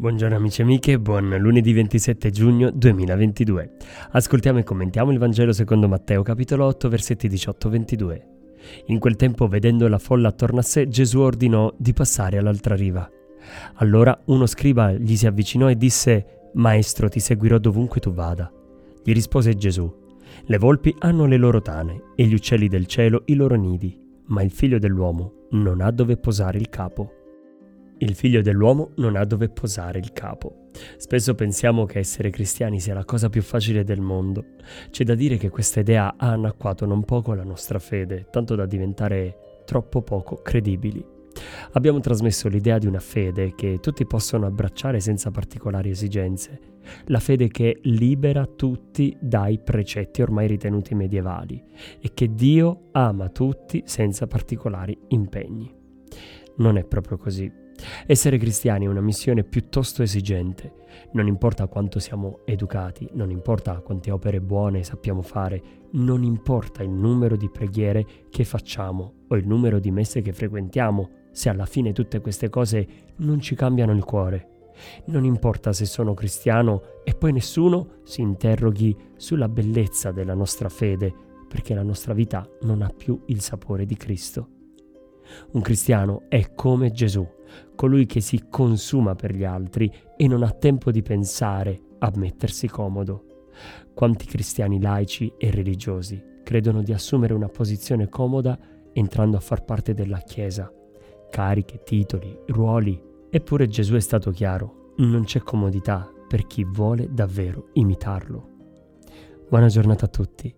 Buongiorno amici e amiche, buon lunedì 27 giugno 2022. Ascoltiamo e commentiamo il Vangelo secondo Matteo capitolo 8 versetti 18-22. In quel tempo, vedendo la folla attorno a sé, Gesù ordinò di passare all'altra riva. Allora uno scriba gli si avvicinò e disse, Maestro, ti seguirò dovunque tu vada. Gli rispose Gesù, Le volpi hanno le loro tane e gli uccelli del cielo i loro nidi, ma il figlio dell'uomo non ha dove posare il capo. Il figlio dell'uomo non ha dove posare il capo. Spesso pensiamo che essere cristiani sia la cosa più facile del mondo. C'è da dire che questa idea ha annacquato non poco la nostra fede, tanto da diventare troppo poco credibili. Abbiamo trasmesso l'idea di una fede che tutti possono abbracciare senza particolari esigenze, la fede che libera tutti dai precetti ormai ritenuti medievali e che Dio ama tutti senza particolari impegni. Non è proprio così. Essere cristiani è una missione piuttosto esigente. Non importa quanto siamo educati, non importa quante opere buone sappiamo fare, non importa il numero di preghiere che facciamo o il numero di messe che frequentiamo, se alla fine tutte queste cose non ci cambiano il cuore. Non importa se sono cristiano e poi nessuno si interroghi sulla bellezza della nostra fede, perché la nostra vita non ha più il sapore di Cristo. Un cristiano è come Gesù, colui che si consuma per gli altri e non ha tempo di pensare a mettersi comodo. Quanti cristiani laici e religiosi credono di assumere una posizione comoda entrando a far parte della Chiesa? Cariche, titoli, ruoli. Eppure Gesù è stato chiaro, non c'è comodità per chi vuole davvero imitarlo. Buona giornata a tutti